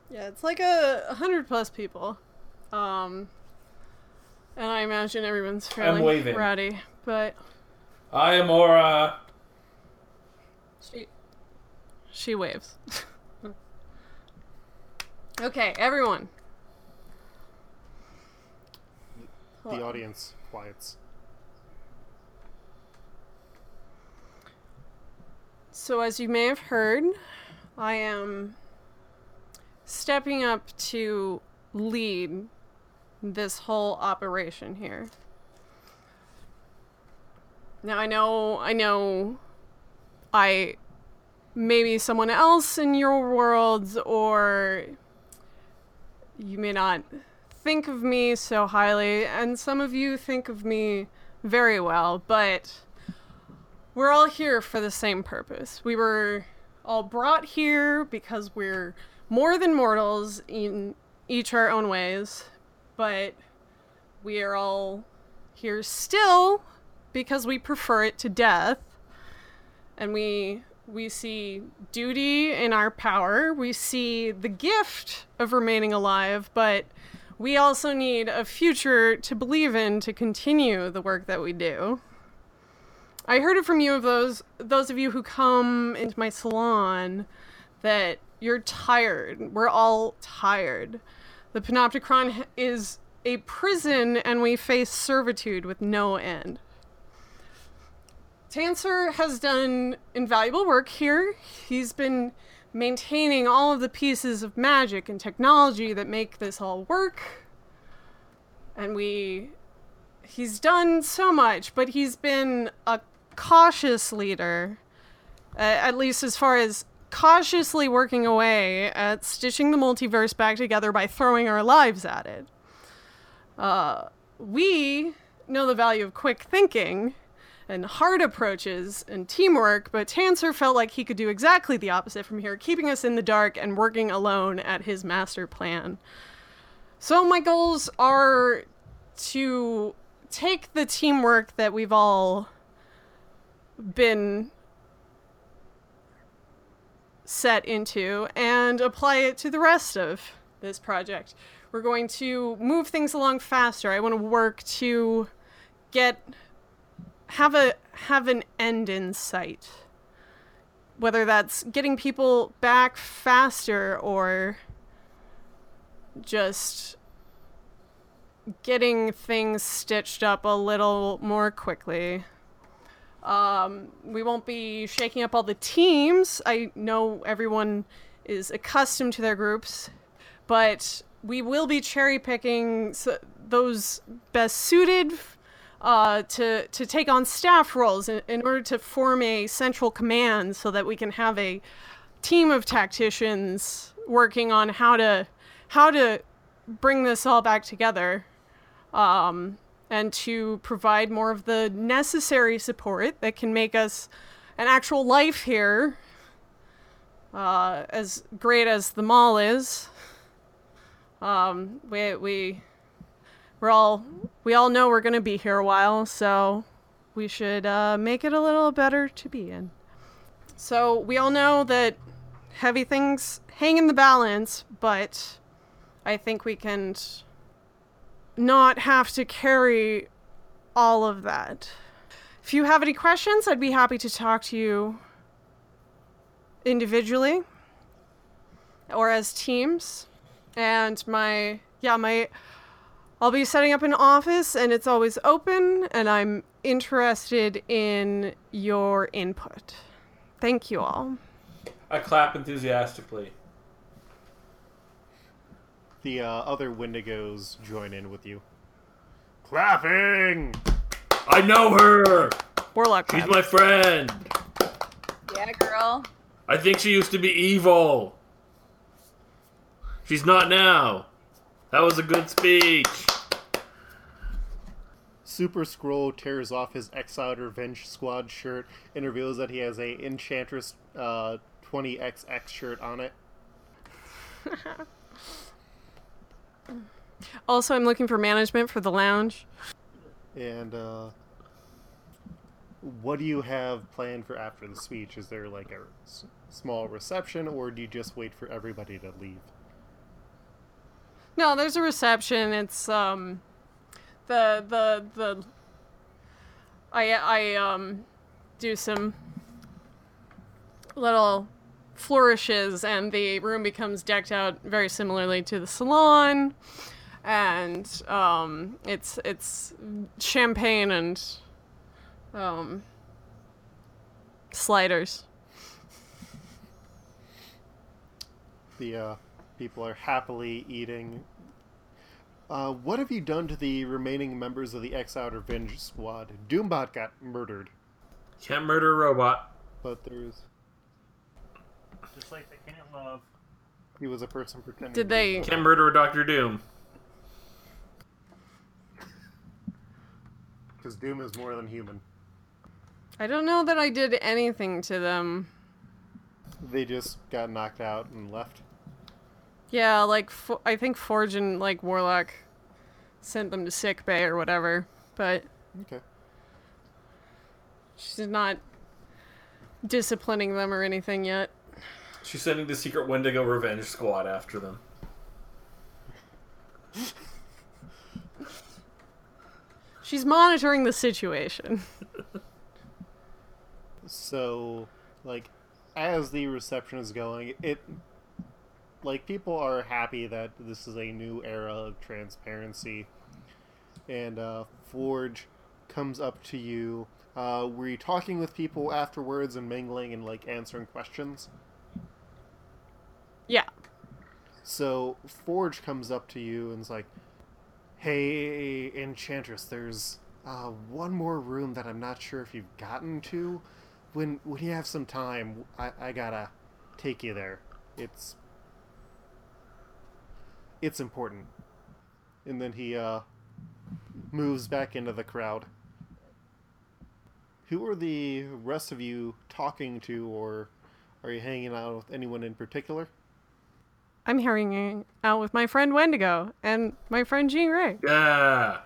Yeah, it's like a, a hundred plus people. Um, and I imagine everyone's fairly waving. rowdy, but I am Aura. she she waves. okay, everyone. The audience quiets. So, as you may have heard, I am stepping up to lead this whole operation here. Now, I know, I know, I maybe someone else in your world, or you may not think of me so highly, and some of you think of me very well, but we're all here for the same purpose. We were all brought here because we're more than mortals in each our own ways, but we are all here still because we prefer it to death. And we we see duty in our power. We see the gift of remaining alive, but we also need a future to believe in to continue the work that we do. I heard it from you of those those of you who come into my salon that you're tired. We're all tired. The Panopticon is a prison and we face servitude with no end. Tanser has done invaluable work here. He's been maintaining all of the pieces of magic and technology that make this all work. And we he's done so much, but he's been a cautious leader, uh, at least as far as cautiously working away at stitching the multiverse back together by throwing our lives at it. Uh, we know the value of quick thinking and hard approaches and teamwork, but Tanser felt like he could do exactly the opposite from here, keeping us in the dark and working alone at his master plan. So, my goals are to take the teamwork that we've all been set into and apply it to the rest of this project. We're going to move things along faster. I want to work to get have a have an end in sight. Whether that's getting people back faster or just getting things stitched up a little more quickly. Um, we won't be shaking up all the teams. I know everyone is accustomed to their groups, but we will be cherry picking those best suited uh, to to take on staff roles in, in order to form a central command, so that we can have a team of tacticians working on how to how to bring this all back together. Um, and to provide more of the necessary support that can make us an actual life here. Uh, as great as the mall is, um, we we we're all we all know we're gonna be here a while, so we should uh, make it a little better to be in. So we all know that heavy things hang in the balance, but I think we can not have to carry all of that. If you have any questions, I'd be happy to talk to you individually or as teams. And my, yeah, my, I'll be setting up an office and it's always open, and I'm interested in your input. Thank you all. I clap enthusiastically the uh, other Wendigos join in with you. Clapping! I know her! Warlock. She's my friend! Yeah, girl. I think she used to be evil. She's not now. That was a good speech. Super Scroll tears off his Exiled Revenge Squad shirt and reveals that he has a Enchantress uh, 20XX shirt on it. Also, I'm looking for management for the lounge. And uh, what do you have planned for after the speech? Is there like a s- small reception, or do you just wait for everybody to leave? No, there's a reception. It's um, the the the. I I um, do some little flourishes, and the room becomes decked out very similarly to the salon. and um, it's it's champagne and um, sliders. The uh, people are happily eating. Uh, what have you done to the remaining members of the X Outer Venge squad? Doombot got murdered, Can't murder a robot. but there's Just like they can't love. he was a person pretending. Did to be they- someone. Can't murder a Doctor Doom. Because Doom is more than human. I don't know that I did anything to them. They just got knocked out and left. Yeah, like Fo- I think Forge and like Warlock sent them to sick bay or whatever, but Okay. she's not disciplining them or anything yet. She's sending the secret Wendigo Revenge Squad after them. She's monitoring the situation. So, like, as the reception is going, it like people are happy that this is a new era of transparency. And uh, Forge comes up to you. Uh, were you talking with people afterwards and mingling and like answering questions? Yeah. So Forge comes up to you and's like, "Hey, Enchantress, there's uh, one more room that I'm not sure if you've gotten to. When when you have some time, I, I gotta take you there. It's it's important." And then he uh, moves back into the crowd. Who are the rest of you talking to, or are you hanging out with anyone in particular? I'm hanging out with my friend Wendigo and my friend Jean Grey. Yeah.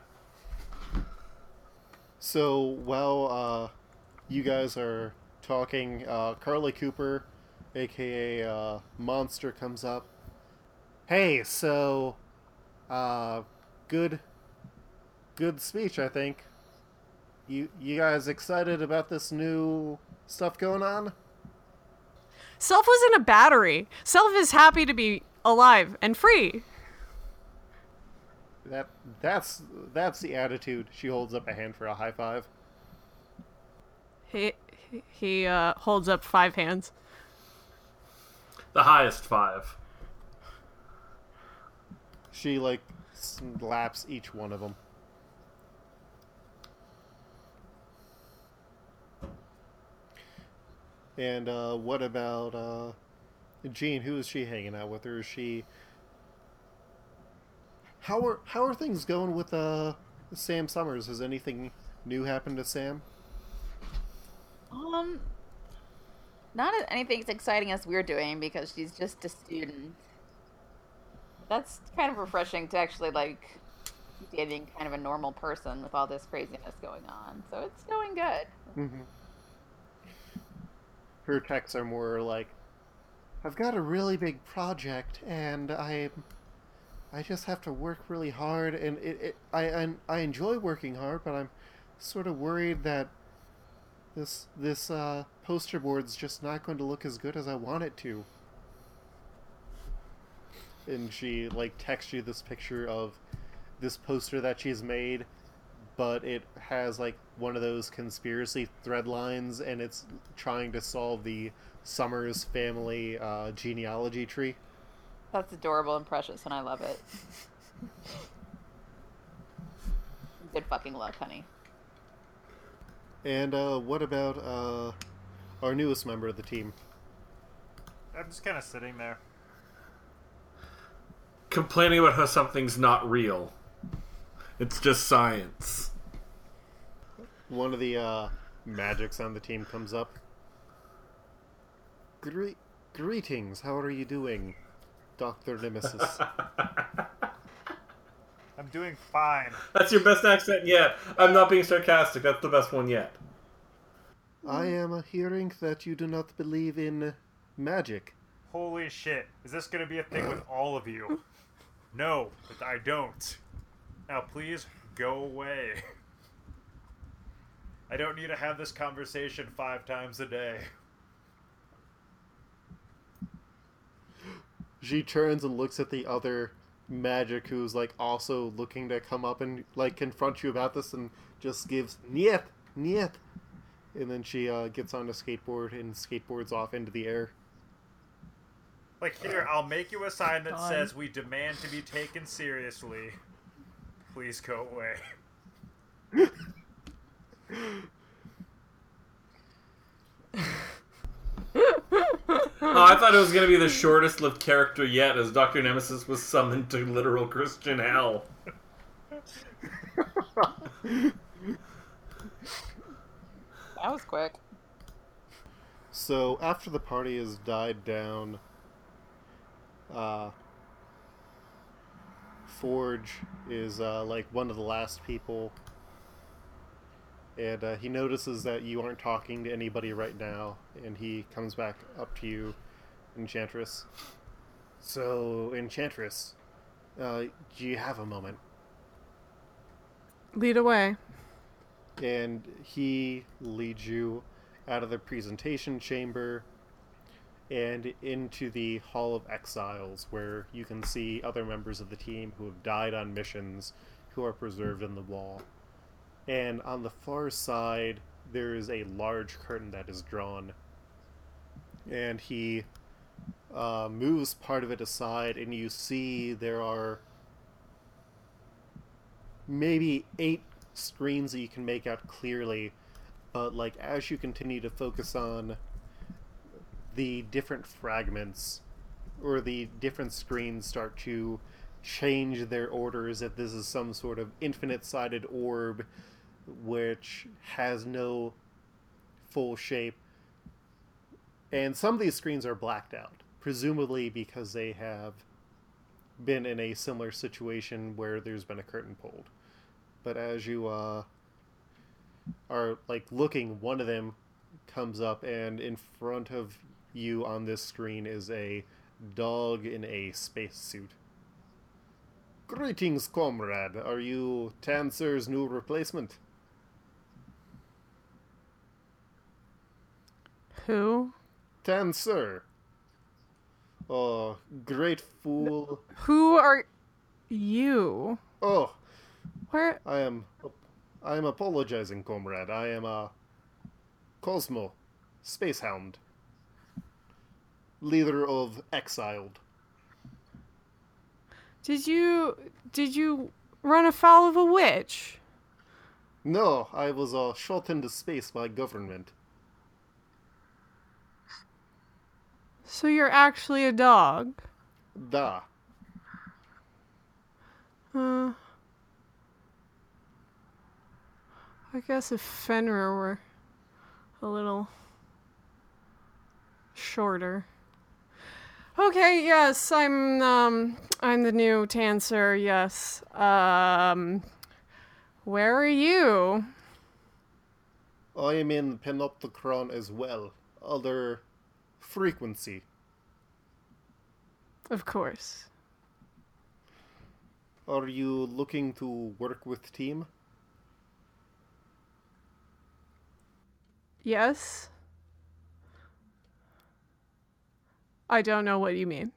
So while uh, you guys are talking, uh, Carlie Cooper, aka uh, Monster, comes up. Hey, so, uh, good, good speech, I think. You you guys excited about this new stuff going on? Self was in a battery. Self is happy to be alive and free. That that's that's the attitude. She holds up a hand for a high five. He he uh, holds up five hands. The highest five. She like slaps each one of them. And uh, what about uh, Jean? Who is she hanging out with, or is she? How are how are things going with uh, Sam Summers? Has anything new happened to Sam? Um, not anything as exciting as we're doing because she's just a student. That's kind of refreshing to actually like dating kind of a normal person with all this craziness going on. So it's going good. Mm-hmm. Her texts are more like, "I've got a really big project, and I, I just have to work really hard, and it, it I, I, I enjoy working hard, but I'm sort of worried that this this uh, poster board's just not going to look as good as I want it to." And she like texts you this picture of this poster that she's made but it has like one of those conspiracy thread lines and it's trying to solve the Summers family uh, genealogy tree. That's adorable and precious, and I love it. Good fucking luck, honey. And uh, what about uh, our newest member of the team? I'm just kind of sitting there. Complaining about how something's not real. It's just science. One of the uh, magics on the team comes up. Gre- greetings, how are you doing, Dr. Nemesis? I'm doing fine. That's your best accent yet. I'm not being sarcastic. That's the best one yet. I am hearing that you do not believe in magic. Holy shit. Is this going to be a thing with all of you? No, I don't. Now, please go away. I don't need to have this conversation five times a day. She turns and looks at the other magic who's like also looking to come up and like confront you about this and just gives niet niet and then she uh, gets on a skateboard and skateboards off into the air Like here, I'll make you a sign that God. says we demand to be taken seriously. Please go away. Oh, I thought it was going to be the shortest lived character yet as Dr. Nemesis was summoned to literal Christian hell. That was quick. So after the party has died down, uh, Forge is uh, like one of the last people, and uh, he notices that you aren't talking to anybody right now, and he comes back up to you, Enchantress. So, Enchantress, uh, do you have a moment? Lead away. and he leads you out of the presentation chamber and into the Hall of Exiles, where you can see other members of the team who have died on missions who are preserved in the wall. And on the far side, there is a large curtain that is drawn. And he uh, moves part of it aside, and you see there are maybe eight screens that you can make out clearly, but like as you continue to focus on the different fragments or the different screens start to change their orders that this is some sort of infinite sided orb which has no full shape. And some of these screens are blacked out presumably because they have been in a similar situation where there's been a curtain pulled. But as you uh, are like looking, one of them comes up, and in front of you on this screen is a dog in a spacesuit. Greetings, comrade. Are you Tanser's new replacement? Who? Tanser. Oh, great fool. Who are you? Oh, Where? I am. I am apologizing, comrade. I am a Cosmo, space hound, leader of Exiled. Did you did you run afoul of a witch? No, I was uh, shot into space by government. So you're actually a dog. Da. Uh, I guess if Fenrir were a little shorter. Okay, yes, I'm um I'm the new Tanser, yes. Um where are you? I am in Panopticron as well. Other frequency. Of course. Are you looking to work with team? Yes. I don't know what you mean.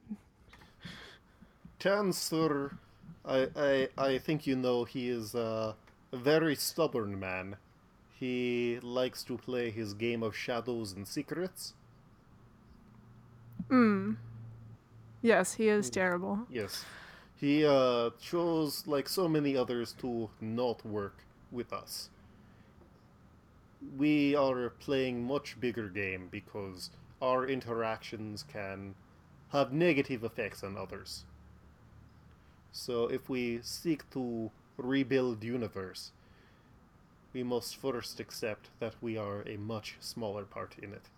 Tanser, I, I, I think you know he is a very stubborn man. He likes to play his game of shadows and secrets. Mm. Yes, he is terrible. Yes. He uh, chose, like so many others, to not work with us. We are playing much bigger game because our interactions can have negative effects on others. So if we seek to rebuild universe, we must first accept that we are a much smaller part in it.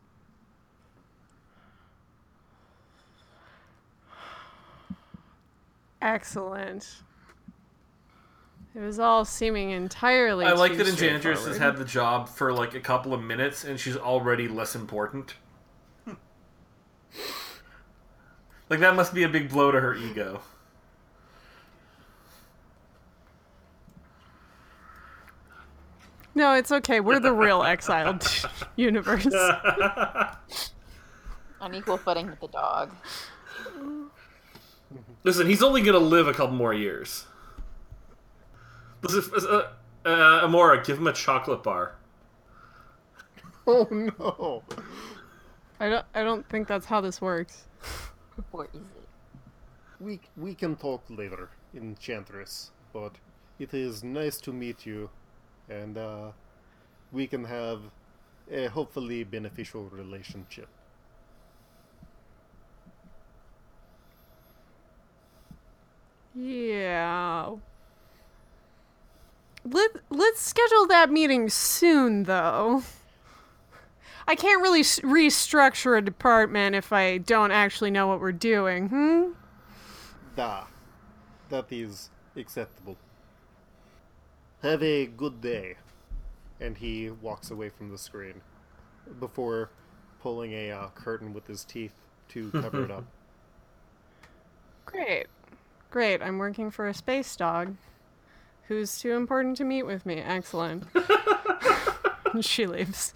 Excellent. It was all seeming entirely. I like too that Enchantress has had the job for like a couple of minutes and she's already less important. Like that must be a big blow to her ego. No, it's okay. We're the real exiled universe. On equal footing with the dog. Listen, he's only gonna live a couple more years. Listen, uh, uh, Amora, give him a chocolate bar. Oh no! I don't. I don't think that's how this works. Or is it? We we can talk later, Enchantress. But it is nice to meet you, and uh, we can have a hopefully beneficial relationship. Yeah. Let Let's schedule that meeting soon, though. I can't really s- restructure a department if I don't actually know what we're doing. Hmm. Da, that is acceptable. Have a good day. And he walks away from the screen before pulling a uh, curtain with his teeth to cover it up. Great. Great. I'm working for a space dog. Who's too important to meet with me? Excellent. she leaves.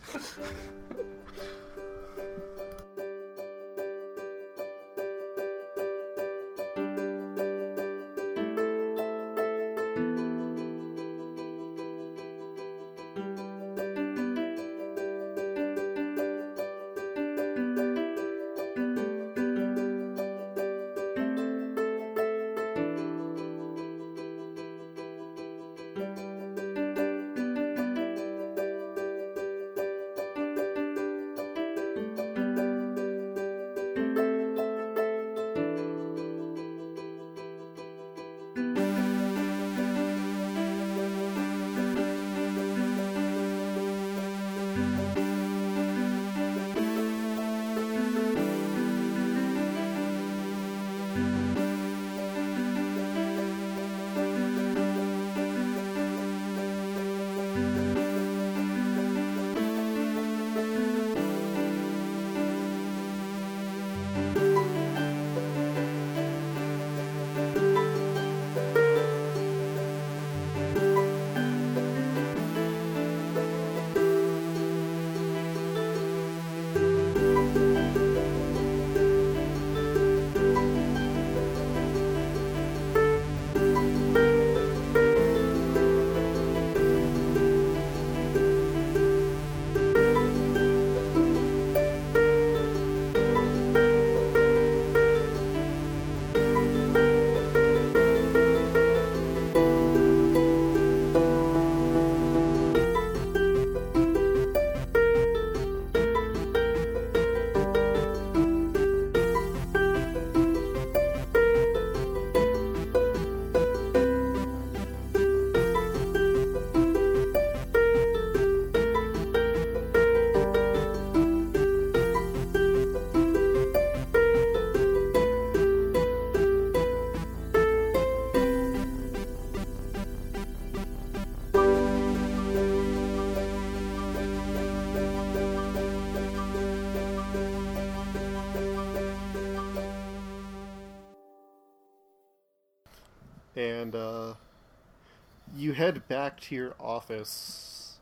Head back to your office.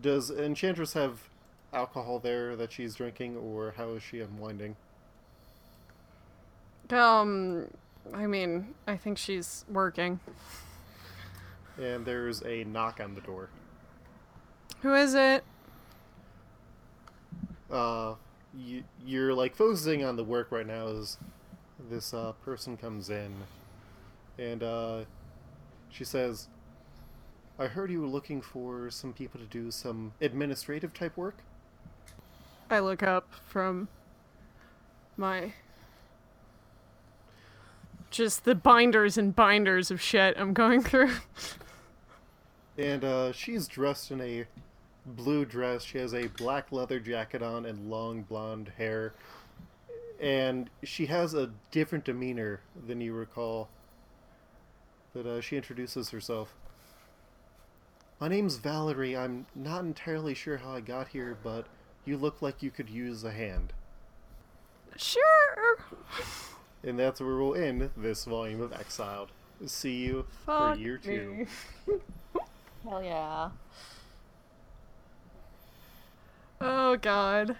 Does Enchantress have alcohol there that she's drinking, or how is she unwinding? Um, I mean, I think she's working. And there's a knock on the door. Who is it? Uh, you, you're like focusing on the work right now as this uh, person comes in, and uh, she says, "I heard you were looking for some people to do some administrative type work." I look up from my just the binders and binders of shit I'm going through. And uh, she's dressed in a blue dress. She has a black leather jacket on and long blonde hair. And she has a different demeanor than you recall. But uh, she introduces herself. My name's Valerie. I'm not entirely sure how I got here, but you look like you could use a hand. sure. And that's where we'll end this volume of Exiled. See you Fuck for year two. Hell yeah. Oh god.